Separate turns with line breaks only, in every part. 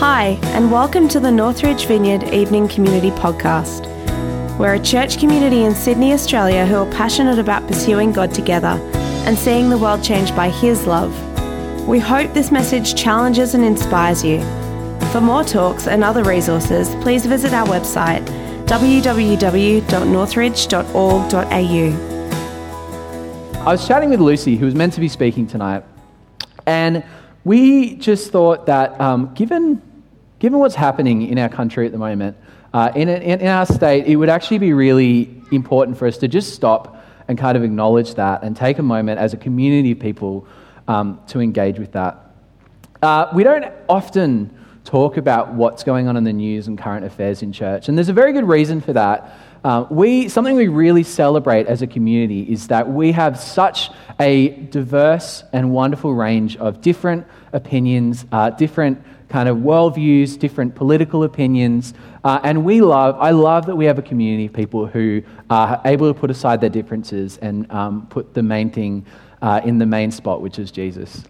Hi, and welcome to the Northridge Vineyard Evening Community Podcast. We're a church community in Sydney, Australia who are passionate about pursuing God together and seeing the world changed by His love. We hope this message challenges and inspires you. For more talks and other resources, please visit our website www.northridge.org.au.
I was chatting with Lucy, who was meant to be speaking tonight, and we just thought that um, given, given what's happening in our country at the moment, uh, in, in, in our state, it would actually be really important for us to just stop and kind of acknowledge that and take a moment as a community of people um, to engage with that. Uh, we don't often talk about what's going on in the news and current affairs in church, and there's a very good reason for that. Uh, we, something we really celebrate as a community is that we have such a diverse and wonderful range of different opinions, uh, different kind of worldviews, different political opinions. Uh, and we love, I love that we have a community of people who are able to put aside their differences and um, put the main thing uh, in the main spot, which is Jesus.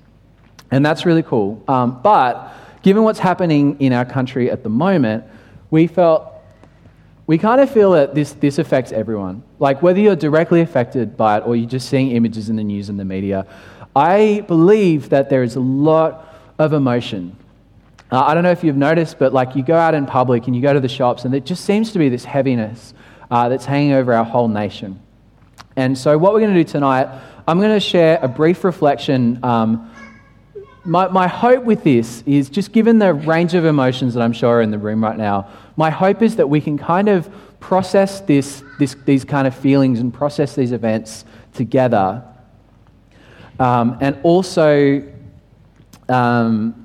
And that's really cool. Um, but given what's happening in our country at the moment, we felt we kind of feel that this, this affects everyone. Like whether you're directly affected by it or you're just seeing images in the news and the media, I believe that there is a lot of emotion. Uh, I don't know if you've noticed, but like you go out in public and you go to the shops, and there just seems to be this heaviness uh, that's hanging over our whole nation. And so, what we're going to do tonight, I'm going to share a brief reflection. Um, my, my hope with this is just given the range of emotions that I'm sure are in the room right now, my hope is that we can kind of process this, this, these kind of feelings and process these events together. Um, and also, um,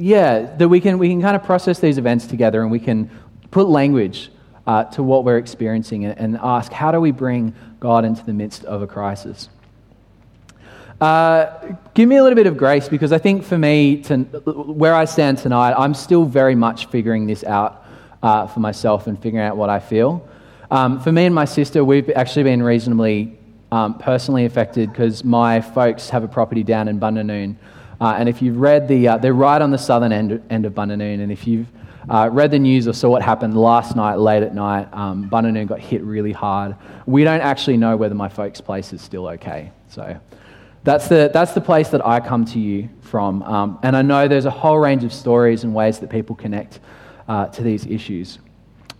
yeah, that we can, we can kind of process these events together and we can put language uh, to what we're experiencing and, and ask how do we bring God into the midst of a crisis? Uh, give me a little bit of grace because I think for me, to, where I stand tonight, I'm still very much figuring this out uh, for myself and figuring out what I feel. Um, for me and my sister, we've actually been reasonably um, personally affected because my folks have a property down in Bundanoon. Uh, and if you've read the, uh, they're right on the southern end, end of Bundanoon. And if you've uh, read the news or saw what happened last night, late at night, um, Bundanoon got hit really hard. We don't actually know whether my folks' place is still okay. So that's the, that's the place that I come to you from. Um, and I know there's a whole range of stories and ways that people connect uh, to these issues.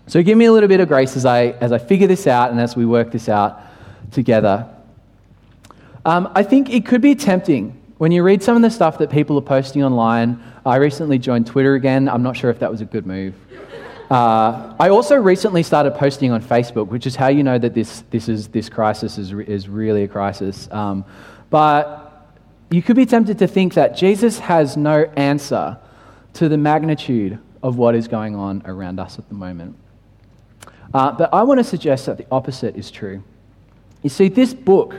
So give me a little bit of grace as I, as I figure this out and as we work this out together. Um, I think it could be tempting when you read some of the stuff that people are posting online. I recently joined Twitter again. I'm not sure if that was a good move. Uh, I also recently started posting on Facebook, which is how you know that this, this, is, this crisis is, is really a crisis. Um, but you could be tempted to think that Jesus has no answer to the magnitude of what is going on around us at the moment. Uh, but I want to suggest that the opposite is true. You see, this book,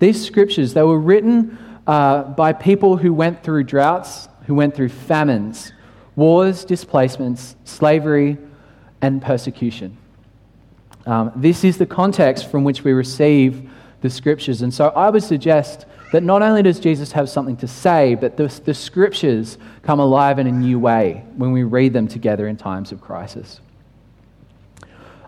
these scriptures, they were written uh, by people who went through droughts, who went through famines, wars, displacements, slavery, and persecution. Um, this is the context from which we receive the scriptures. And so I would suggest that not only does Jesus have something to say, but the, the scriptures come alive in a new way when we read them together in times of crisis.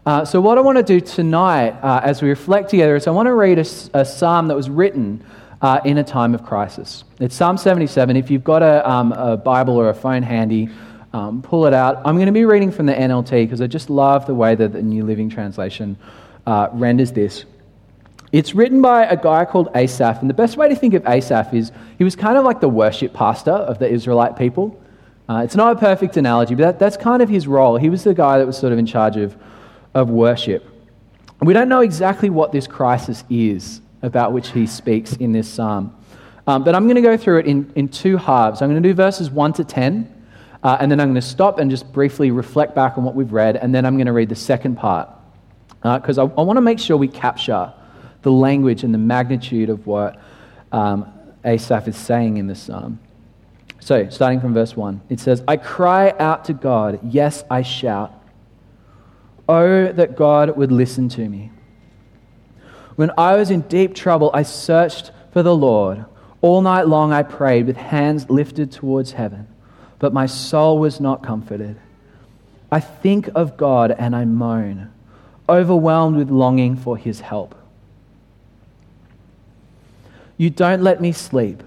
Uh, so, what I want to do tonight uh, as we reflect together is I want to read a, a psalm that was written uh, in a time of crisis. It's Psalm 77. If you've got a, um, a Bible or a phone handy, um, pull it out. I'm going to be reading from the NLT because I just love the way that the New Living Translation uh, renders this. It's written by a guy called Asaph, and the best way to think of Asaph is he was kind of like the worship pastor of the Israelite people. Uh, it's not a perfect analogy, but that, that's kind of his role. He was the guy that was sort of in charge of, of worship. We don't know exactly what this crisis is about which he speaks in this psalm, um, but I'm going to go through it in, in two halves. I'm going to do verses 1 to 10, uh, and then I'm going to stop and just briefly reflect back on what we've read, and then I'm going to read the second part because uh, I, I want to make sure we capture the language and the magnitude of what um, Asaph is saying in this psalm. So, starting from verse 1, it says, I cry out to God, yes, I shout. Oh, that God would listen to me. When I was in deep trouble, I searched for the Lord. All night long I prayed with hands lifted towards heaven. but my soul was not comforted. I think of God and I moan, overwhelmed with longing for his help. You don't let me sleep.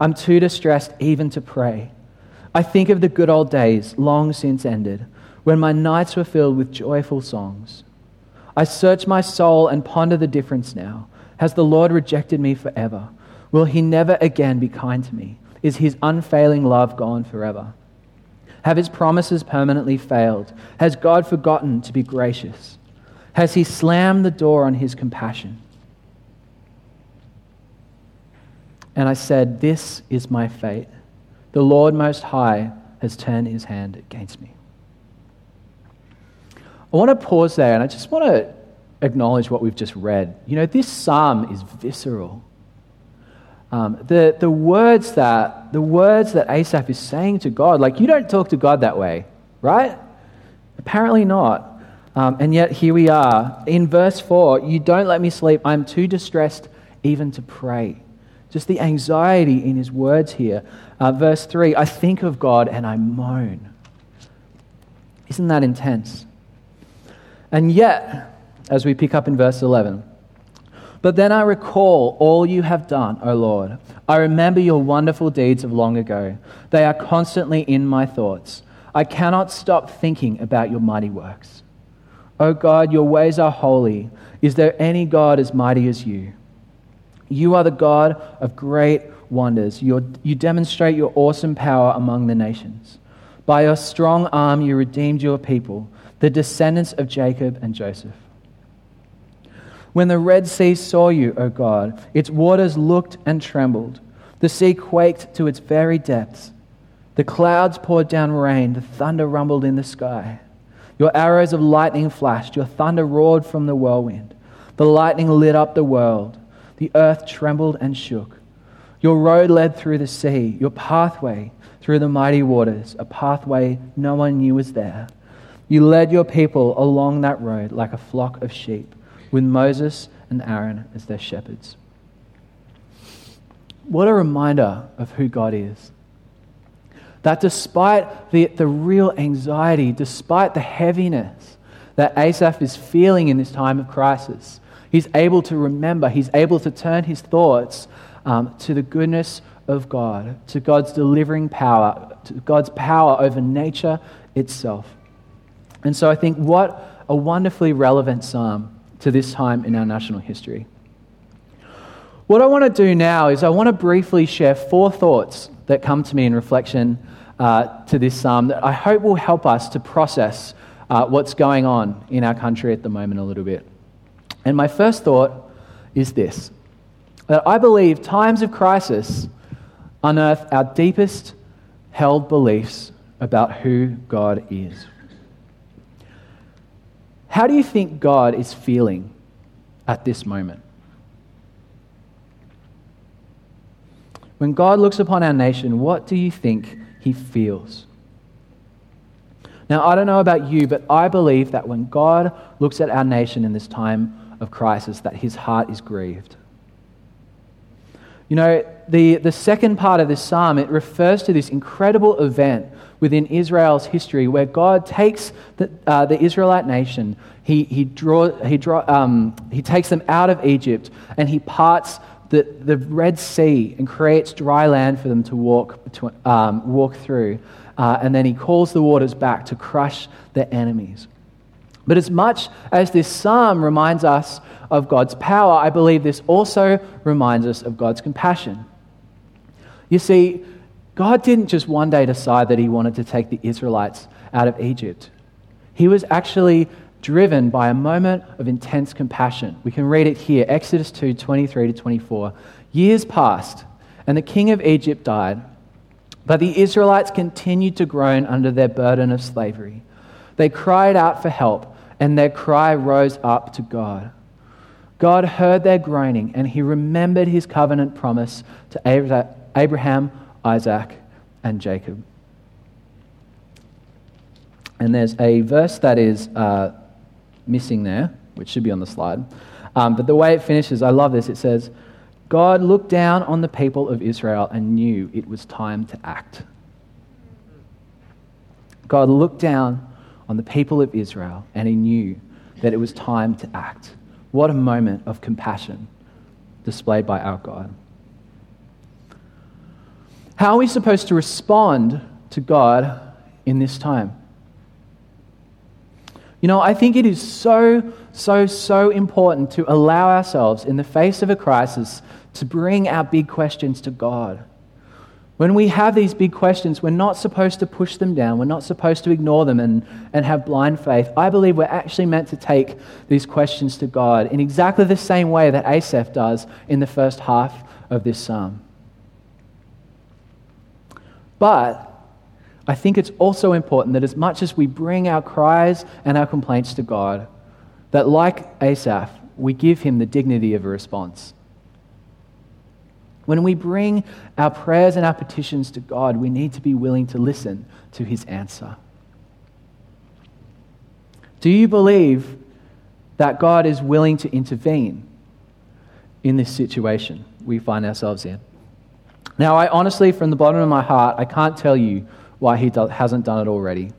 I'm too distressed even to pray. I think of the good old days, long since ended, when my nights were filled with joyful songs. I search my soul and ponder the difference now. Has the Lord rejected me forever? Will he never again be kind to me? Is his unfailing love gone forever? Have his promises permanently failed? Has God forgotten to be gracious? Has he slammed the door on his compassion? And I said, This is my fate. The Lord Most High has turned his hand against me. I want to pause there and I just want to acknowledge what we've just read. You know, this psalm is visceral. Um, the, the, words that, the words that Asaph is saying to God, like, you don't talk to God that way, right? Apparently not. Um, and yet, here we are. In verse 4, you don't let me sleep. I'm too distressed even to pray. Just the anxiety in his words here. Uh, verse 3, I think of God and I moan. Isn't that intense? And yet, as we pick up in verse 11, but then I recall all you have done, O Lord. I remember your wonderful deeds of long ago. They are constantly in my thoughts. I cannot stop thinking about your mighty works. O God, your ways are holy. Is there any God as mighty as you? You are the God of great wonders. You're, you demonstrate your awesome power among the nations. By your strong arm, you redeemed your people, the descendants of Jacob and Joseph. When the Red Sea saw you, O God, its waters looked and trembled. The sea quaked to its very depths. The clouds poured down rain, the thunder rumbled in the sky. Your arrows of lightning flashed, your thunder roared from the whirlwind. The lightning lit up the world, the earth trembled and shook. Your road led through the sea, your pathway through the mighty waters, a pathway no one knew was there. You led your people along that road like a flock of sheep with Moses and Aaron as their shepherds. What a reminder of who God is. That despite the, the real anxiety, despite the heaviness that Asaph is feeling in this time of crisis, he's able to remember, he's able to turn his thoughts um, to the goodness of God, to God's delivering power, to God's power over nature itself. And so I think what a wonderfully relevant psalm to this time in our national history. What I want to do now is I want to briefly share four thoughts that come to me in reflection uh, to this psalm that I hope will help us to process uh, what's going on in our country at the moment a little bit. And my first thought is this that I believe times of crisis unearth our deepest held beliefs about who God is. How do you think God is feeling at this moment? When God looks upon our nation, what do you think he feels? Now, I don't know about you, but I believe that when God looks at our nation in this time of crisis, that his heart is grieved. You know, the, the second part of this psalm, it refers to this incredible event within Israel's history where God takes the, uh, the Israelite nation, he, he, draw, he, draw, um, he takes them out of Egypt, and he parts the, the Red Sea and creates dry land for them to walk, between, um, walk through. Uh, and then he calls the waters back to crush their enemies. But as much as this psalm reminds us of God's power, I believe this also reminds us of God's compassion. You see, God didn't just one day decide that he wanted to take the Israelites out of Egypt. He was actually driven by a moment of intense compassion. We can read it here Exodus 2 23 to 24. Years passed, and the king of Egypt died. But the Israelites continued to groan under their burden of slavery. They cried out for help, and their cry rose up to God. God heard their groaning, and he remembered his covenant promise to Abraham, Isaac, and Jacob. And there's a verse that is uh, missing there, which should be on the slide. Um, but the way it finishes, I love this. It says, God looked down on the people of Israel and knew it was time to act. God looked down on the people of Israel and he knew that it was time to act. What a moment of compassion displayed by our God. How are we supposed to respond to God in this time? You know, I think it is so, so, so important to allow ourselves in the face of a crisis to bring our big questions to God. When we have these big questions, we're not supposed to push them down. We're not supposed to ignore them and, and have blind faith. I believe we're actually meant to take these questions to God in exactly the same way that Asaph does in the first half of this psalm. But I think it's also important that as much as we bring our cries and our complaints to God, that like Asaph, we give him the dignity of a response. When we bring our prayers and our petitions to God, we need to be willing to listen to his answer. Do you believe that God is willing to intervene in this situation we find ourselves in? Now, I honestly, from the bottom of my heart, I can't tell you why he do- hasn't done it already.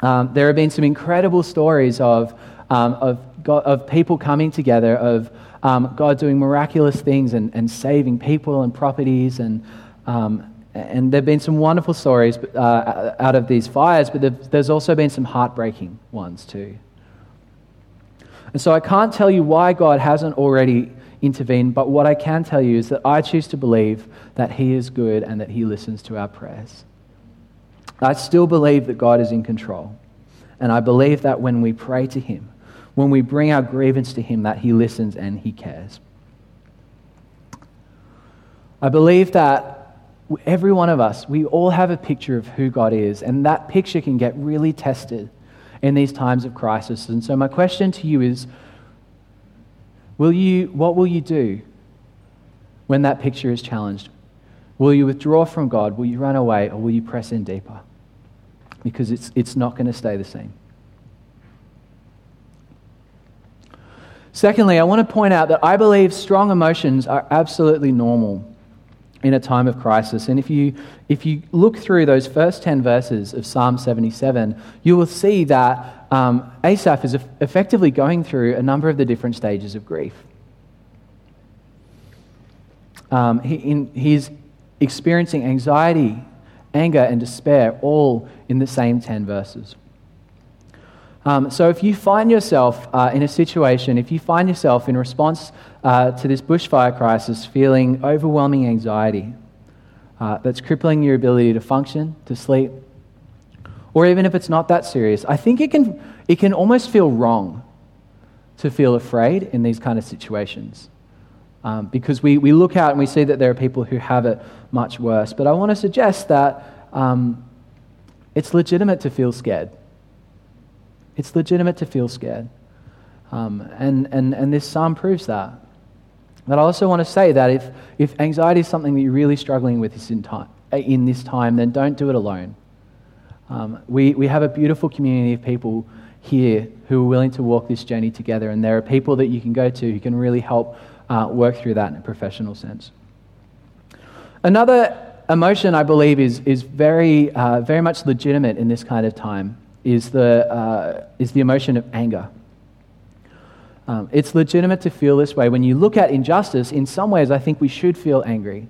Um, there have been some incredible stories of, um, of, God, of people coming together, of um, God doing miraculous things and, and saving people and properties. And, um, and there have been some wonderful stories uh, out of these fires, but there's also been some heartbreaking ones too. And so I can't tell you why God hasn't already intervened, but what I can tell you is that I choose to believe that He is good and that He listens to our prayers. I still believe that God is in control. And I believe that when we pray to Him, when we bring our grievance to Him, that He listens and He cares. I believe that every one of us, we all have a picture of who God is, and that picture can get really tested in these times of crisis. And so, my question to you is will you, what will you do when that picture is challenged? Will you withdraw from God? Will you run away? Or will you press in deeper? Because it's, it's not going to stay the same. Secondly, I want to point out that I believe strong emotions are absolutely normal in a time of crisis. And if you, if you look through those first 10 verses of Psalm 77, you will see that um, Asaph is effectively going through a number of the different stages of grief. Um, he, in, he's experiencing anxiety, anger, and despair all in the same 10 verses. Um, so if you find yourself uh, in a situation, if you find yourself in response uh, to this bushfire crisis feeling overwhelming anxiety uh, that's crippling your ability to function, to sleep, or even if it's not that serious, I think it can, it can almost feel wrong to feel afraid in these kind of situations. Um, because we, we look out and we see that there are people who have it much worse. But I want to suggest that um, it's legitimate to feel scared. It's legitimate to feel scared. Um, and, and, and this psalm proves that. But I also want to say that if, if anxiety is something that you're really struggling with in, time, in this time, then don't do it alone. Um, we, we have a beautiful community of people here who are willing to walk this journey together, and there are people that you can go to who can really help uh, work through that in a professional sense. Another emotion, I believe, is, is very, uh, very much legitimate in this kind of time is the, uh, is the emotion of anger. Um, it's legitimate to feel this way. When you look at injustice, in some ways, I think we should feel angry.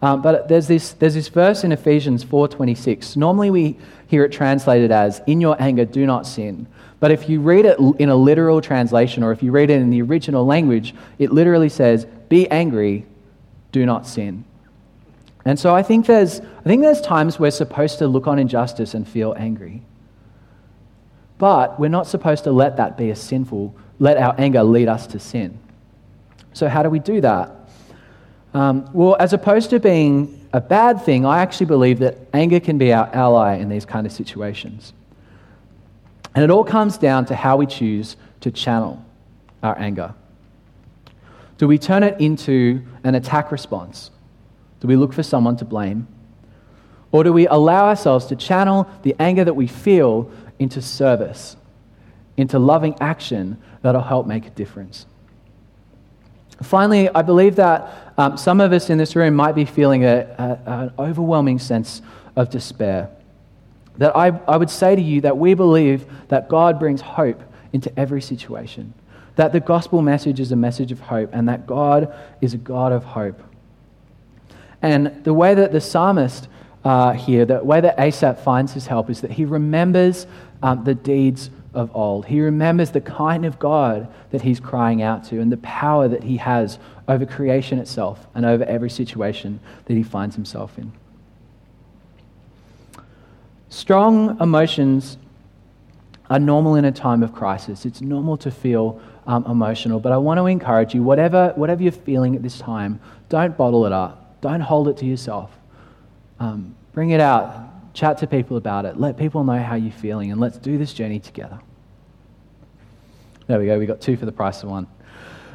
Um, but there's this, there's this verse in Ephesians 4.26. Normally we hear it translated as, in your anger, do not sin. But if you read it in a literal translation, or if you read it in the original language, it literally says, be angry, do not sin. And so I think there's, I think there's times we're supposed to look on injustice and feel angry. But we're not supposed to let that be a sinful, let our anger lead us to sin. So, how do we do that? Um, well, as opposed to being a bad thing, I actually believe that anger can be our ally in these kind of situations. And it all comes down to how we choose to channel our anger. Do we turn it into an attack response? Do we look for someone to blame? Or do we allow ourselves to channel the anger that we feel into service, into loving action that'll help make a difference. Finally, I believe that um, some of us in this room might be feeling a, a, an overwhelming sense of despair. That I, I would say to you that we believe that God brings hope into every situation, that the gospel message is a message of hope, and that God is a God of hope. And the way that the psalmist uh, here, the way that Asaph finds his help is that he remembers um, the deeds of old. He remembers the kind of God that he's crying out to and the power that he has over creation itself and over every situation that he finds himself in. Strong emotions are normal in a time of crisis. It's normal to feel um, emotional, but I want to encourage you whatever, whatever you're feeling at this time, don't bottle it up, don't hold it to yourself. Um, bring it out, chat to people about it, let people know how you're feeling, and let's do this journey together. There we go, we got two for the price of one.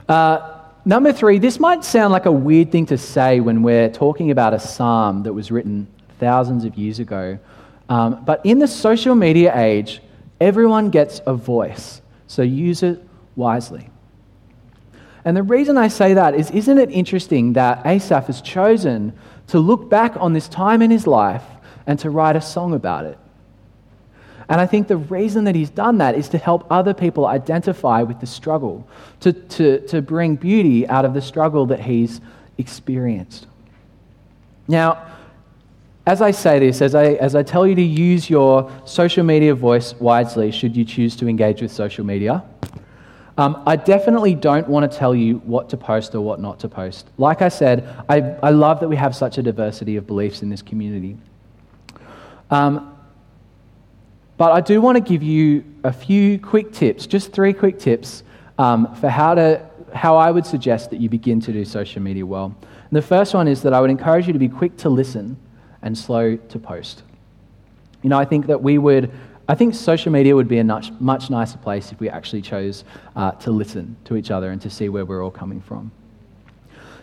Uh, Number three, this might sound like a weird thing to say when we're talking about a psalm that was written thousands of years ago. Um, but in the social media age, everyone gets a voice, so use it wisely. And the reason I say that is, isn't it interesting that Asaph has chosen to look back on this time in his life and to write a song about it? And I think the reason that he's done that is to help other people identify with the struggle, to, to, to bring beauty out of the struggle that he's experienced. Now, as I say this, as I, as I tell you to use your social media voice wisely, should you choose to engage with social media, um, I definitely don't want to tell you what to post or what not to post. Like I said, I, I love that we have such a diversity of beliefs in this community. Um, but I do want to give you a few quick tips, just three quick tips um, for how, to, how I would suggest that you begin to do social media well. And the first one is that I would encourage you to be quick to listen and slow to post. You know, I think that we would, I think social media would be a much, much nicer place if we actually chose uh, to listen to each other and to see where we're all coming from.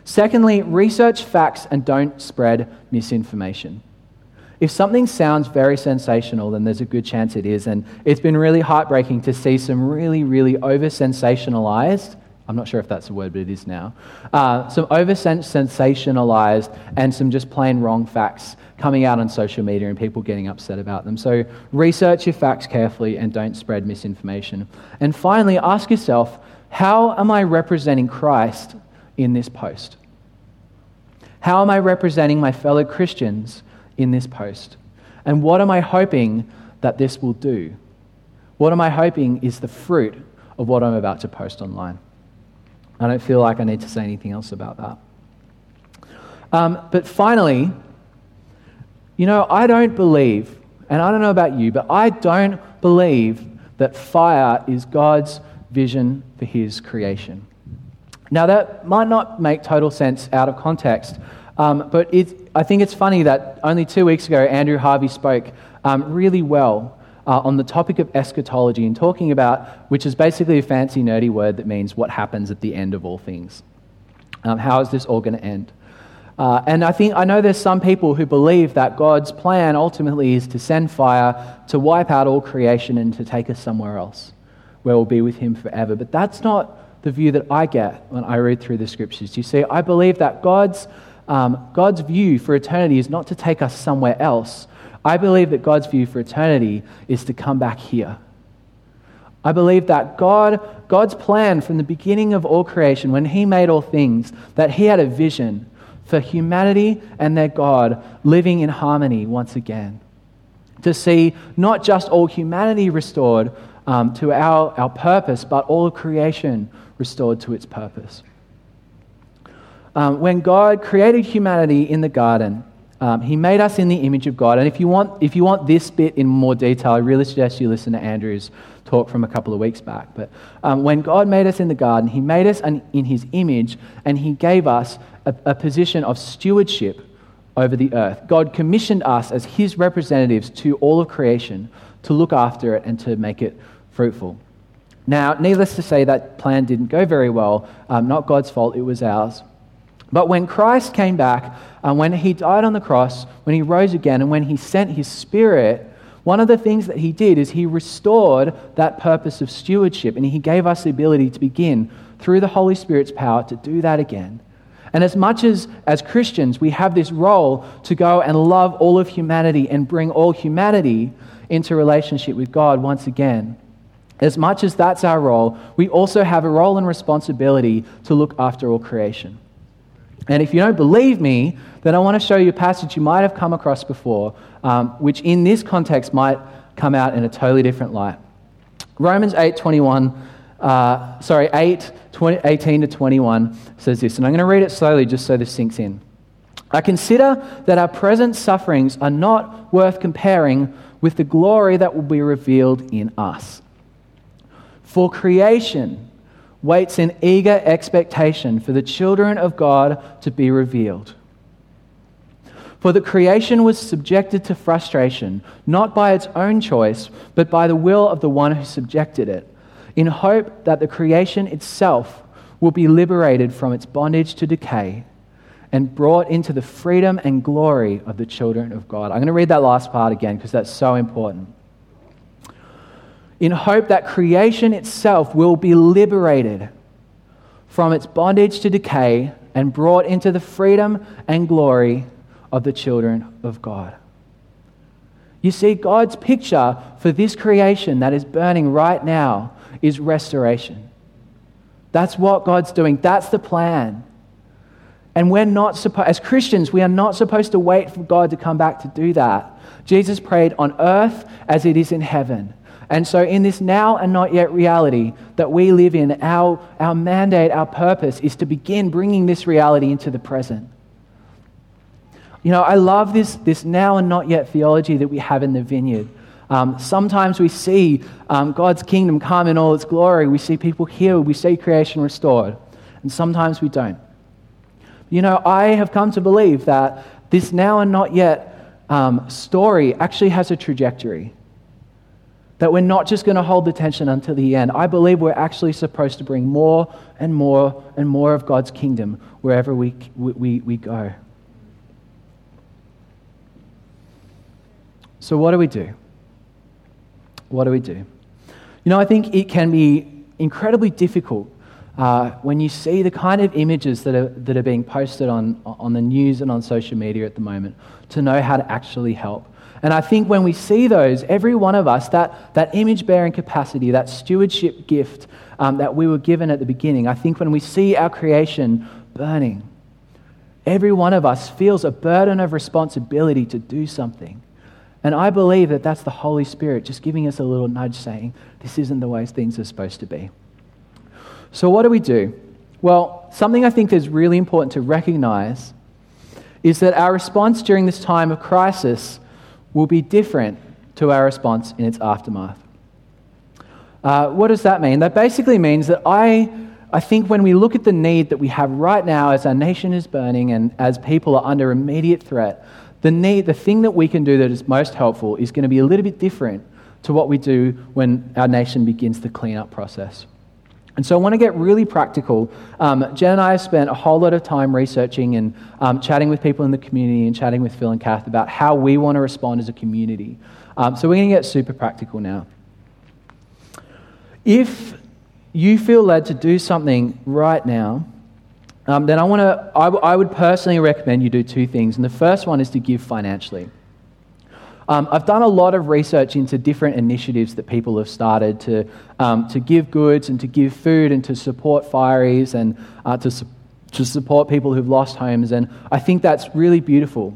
Secondly, research facts and don't spread misinformation. If something sounds very sensational, then there's a good chance it is. And it's been really heartbreaking to see some really, really over sensationalized, I'm not sure if that's a word, but it is now, uh, some over sensationalized and some just plain wrong facts coming out on social media and people getting upset about them. So research your facts carefully and don't spread misinformation. And finally, ask yourself how am I representing Christ in this post? How am I representing my fellow Christians in this post? And what am I hoping that this will do? What am I hoping is the fruit of what I'm about to post online? I don't feel like I need to say anything else about that. Um, but finally, you know, I don't believe, and I don't know about you, but I don't believe that fire is God's vision for his creation. Now, that might not make total sense out of context, um, but I think it's funny that only two weeks ago, Andrew Harvey spoke um, really well uh, on the topic of eschatology and talking about, which is basically a fancy, nerdy word that means what happens at the end of all things. Um, how is this all going to end? Uh, and I think I know there's some people who believe that God's plan ultimately is to send fire to wipe out all creation and to take us somewhere else where we'll be with Him forever. But that's not the view that I get when I read through the scriptures. You see, I believe that God's um, God's view for eternity is not to take us somewhere else. I believe that God's view for eternity is to come back here. I believe that God, God's plan from the beginning of all creation, when He made all things, that He had a vision for humanity and their God living in harmony once again. To see not just all humanity restored um, to our, our purpose, but all of creation restored to its purpose. Um, when God created humanity in the garden, um, he made us in the image of God. And if you, want, if you want this bit in more detail, I really suggest you listen to Andrew's talk from a couple of weeks back. But um, when God made us in the garden, he made us an, in his image and he gave us a, a position of stewardship over the earth. God commissioned us as his representatives to all of creation to look after it and to make it fruitful. Now, needless to say, that plan didn't go very well. Um, not God's fault, it was ours. But when Christ came back, and when he died on the cross, when he rose again, and when he sent his spirit, one of the things that he did is he restored that purpose of stewardship, and he gave us the ability to begin, through the Holy Spirit's power, to do that again. And as much as, as Christians, we have this role to go and love all of humanity and bring all humanity into relationship with God once again. As much as that's our role, we also have a role and responsibility to look after all creation. And if you don't believe me, then I want to show you a passage you might have come across before, um, which in this context might come out in a totally different light. Romans 8 21 uh, sorry, 8, 20, 18 to 21 says this, and I'm going to read it slowly just so this sinks in. I consider that our present sufferings are not worth comparing with the glory that will be revealed in us. For creation waits in eager expectation for the children of God to be revealed. For the creation was subjected to frustration, not by its own choice, but by the will of the one who subjected it in hope that the creation itself will be liberated from its bondage to decay and brought into the freedom and glory of the children of God. I'm going to read that last part again because that's so important. In hope that creation itself will be liberated from its bondage to decay and brought into the freedom and glory of the children of God. You see, God's picture for this creation that is burning right now is restoration. That's what God's doing. That's the plan. And we're not supposed, as Christians, we are not supposed to wait for God to come back to do that. Jesus prayed on earth as it is in heaven. And so, in this now and not yet reality that we live in, our, our mandate, our purpose is to begin bringing this reality into the present. You know, I love this, this now and not yet theology that we have in the vineyard. Um, sometimes we see um, God's kingdom come in all its glory. We see people healed. We see creation restored. And sometimes we don't. You know, I have come to believe that this now and not yet um, story actually has a trajectory. That we're not just going to hold the tension until the end. I believe we're actually supposed to bring more and more and more of God's kingdom wherever we, we, we go. So, what do we do? what do we do? You know, I think it can be incredibly difficult uh, when you see the kind of images that are, that are being posted on, on the news and on social media at the moment to know how to actually help. And I think when we see those, every one of us, that, that image bearing capacity, that stewardship gift um, that we were given at the beginning, I think when we see our creation burning, every one of us feels a burden of responsibility to do something. And I believe that that's the Holy Spirit just giving us a little nudge saying, this isn't the way things are supposed to be. So, what do we do? Well, something I think is really important to recognize is that our response during this time of crisis will be different to our response in its aftermath. Uh, what does that mean? That basically means that I, I think when we look at the need that we have right now as our nation is burning and as people are under immediate threat, the, need, the thing that we can do that is most helpful is going to be a little bit different to what we do when our nation begins the cleanup process. And so I want to get really practical. Um, Jen and I have spent a whole lot of time researching and um, chatting with people in the community and chatting with Phil and Kath about how we want to respond as a community. Um, so we're going to get super practical now. If you feel led to do something right now, um, then I, want to, I, w- I would personally recommend you do two things. And the first one is to give financially. Um, I've done a lot of research into different initiatives that people have started to, um, to give goods and to give food and to support fireys and uh, to, su- to support people who've lost homes. And I think that's really beautiful.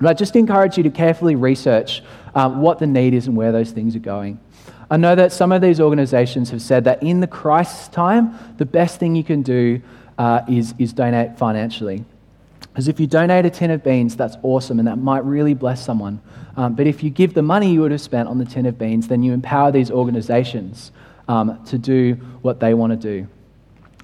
But I just encourage you to carefully research um, what the need is and where those things are going. I know that some of these organizations have said that in the crisis time, the best thing you can do uh, is, is donate financially. Because if you donate a tin of beans, that's awesome and that might really bless someone. Um, but if you give the money you would have spent on the tin of beans, then you empower these organizations um, to do what they want to do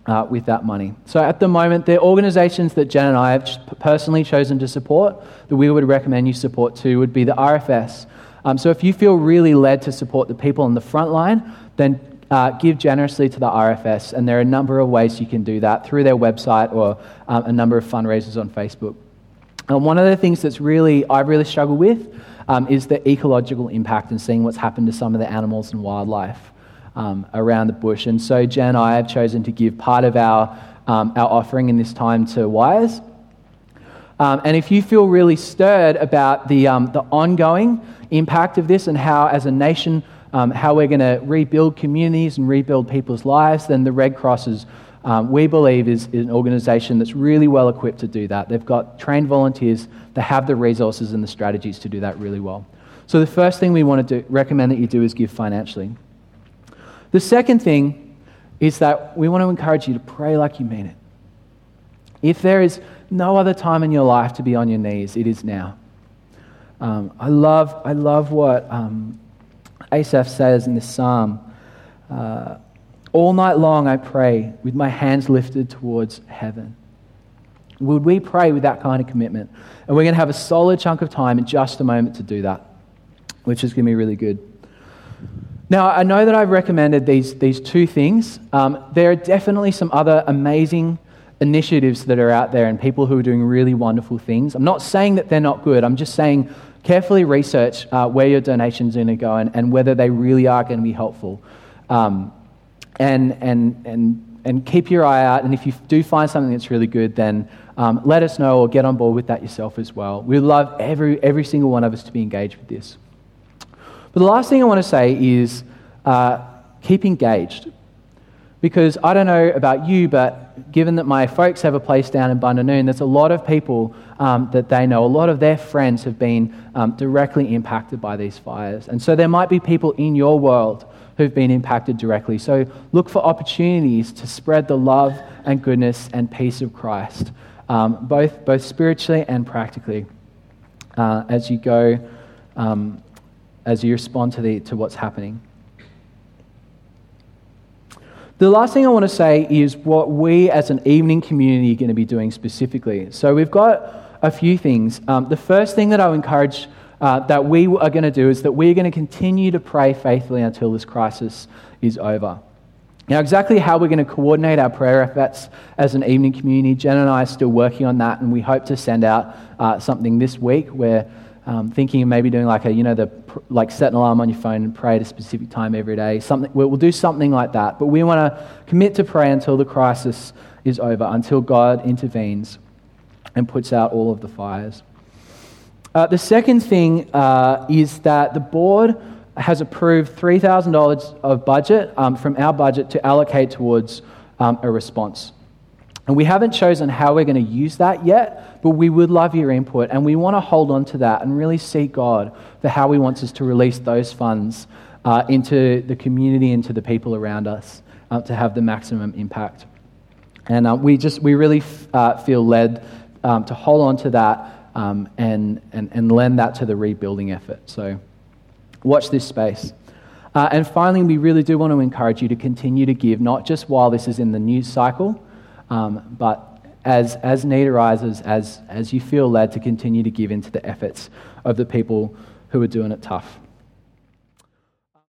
uh, with that money. So at the moment, there are organizations that Jen and I have personally chosen to support, that we would recommend you support too, would be the RFS. Um, so if you feel really led to support the people on the front line, then uh, give generously to the RFS, and there are a number of ways you can do that through their website or um, a number of fundraisers on Facebook. And one of the things that's really I've really struggled with um, is the ecological impact and seeing what's happened to some of the animals and wildlife um, around the bush. And so Jen and I have chosen to give part of our um, our offering in this time to Wires. Um, and if you feel really stirred about the, um, the ongoing impact of this and how, as a nation, um, how we're going to rebuild communities and rebuild people's lives, then the Red Cross is, um, we believe, is, is an organization that's really well equipped to do that. They've got trained volunteers, they have the resources and the strategies to do that really well. So the first thing we want to do, recommend that you do is give financially. The second thing is that we want to encourage you to pray like you mean it. If there is no other time in your life to be on your knees, it is now. Um, I, love, I love what um, Asaph says in this psalm. Uh, All night long I pray with my hands lifted towards heaven. Would we pray with that kind of commitment? And we're going to have a solid chunk of time in just a moment to do that, which is going to be really good. Now, I know that I've recommended these, these two things. Um, there are definitely some other amazing initiatives that are out there and people who are doing really wonderful things. I'm not saying that they're not good, I'm just saying carefully research uh, where your donations are going to go and, and, whether they really are going to be helpful. Um, and, and, and, and keep your eye out, and if you do find something that's really good, then um, let us know or get on board with that yourself as well. We love every, every single one of us to be engaged with this. But the last thing I want to say is uh, keep engaged. Because I don't know about you, but given that my folks have a place down in Bundanoon, there's a lot of people um, that they know, a lot of their friends have been um, directly impacted by these fires. And so there might be people in your world who've been impacted directly. So look for opportunities to spread the love and goodness and peace of Christ, um, both, both spiritually and practically, uh, as you go, um, as you respond to, the, to what's happening. The last thing I want to say is what we as an evening community are going to be doing specifically. So we've got a few things. Um, the first thing that I encourage uh, that we are going to do is that we're going to continue to pray faithfully until this crisis is over. Now, exactly how we're going to coordinate our prayer efforts as an evening community, Jen and I are still working on that, and we hope to send out uh, something this week where um, thinking of maybe doing like a, you know, the, like set an alarm on your phone and pray at a specific time every day. Something, we'll, do something like that. But we want to commit to pray until the crisis is over, until God intervenes and puts out all of the fires. Uh, the second thing uh, is that the board has approved $3,000 of budget um, from our budget to allocate towards um, a response. And we haven't chosen how we're going to use that yet, but we would love your input. And we want to hold on to that and really seek God for how He wants us to release those funds uh, into the community, into the people around us uh, to have the maximum impact. And uh, we just, we really f- uh, feel led um, to hold on to that um, and, and, and lend that to the rebuilding effort. So watch this space. Uh, and finally, we really do want to encourage you to continue to give, not just while this is in the news cycle um, but as, as need arises, as, as you feel led to continue to give into the efforts of the people who are doing it tough.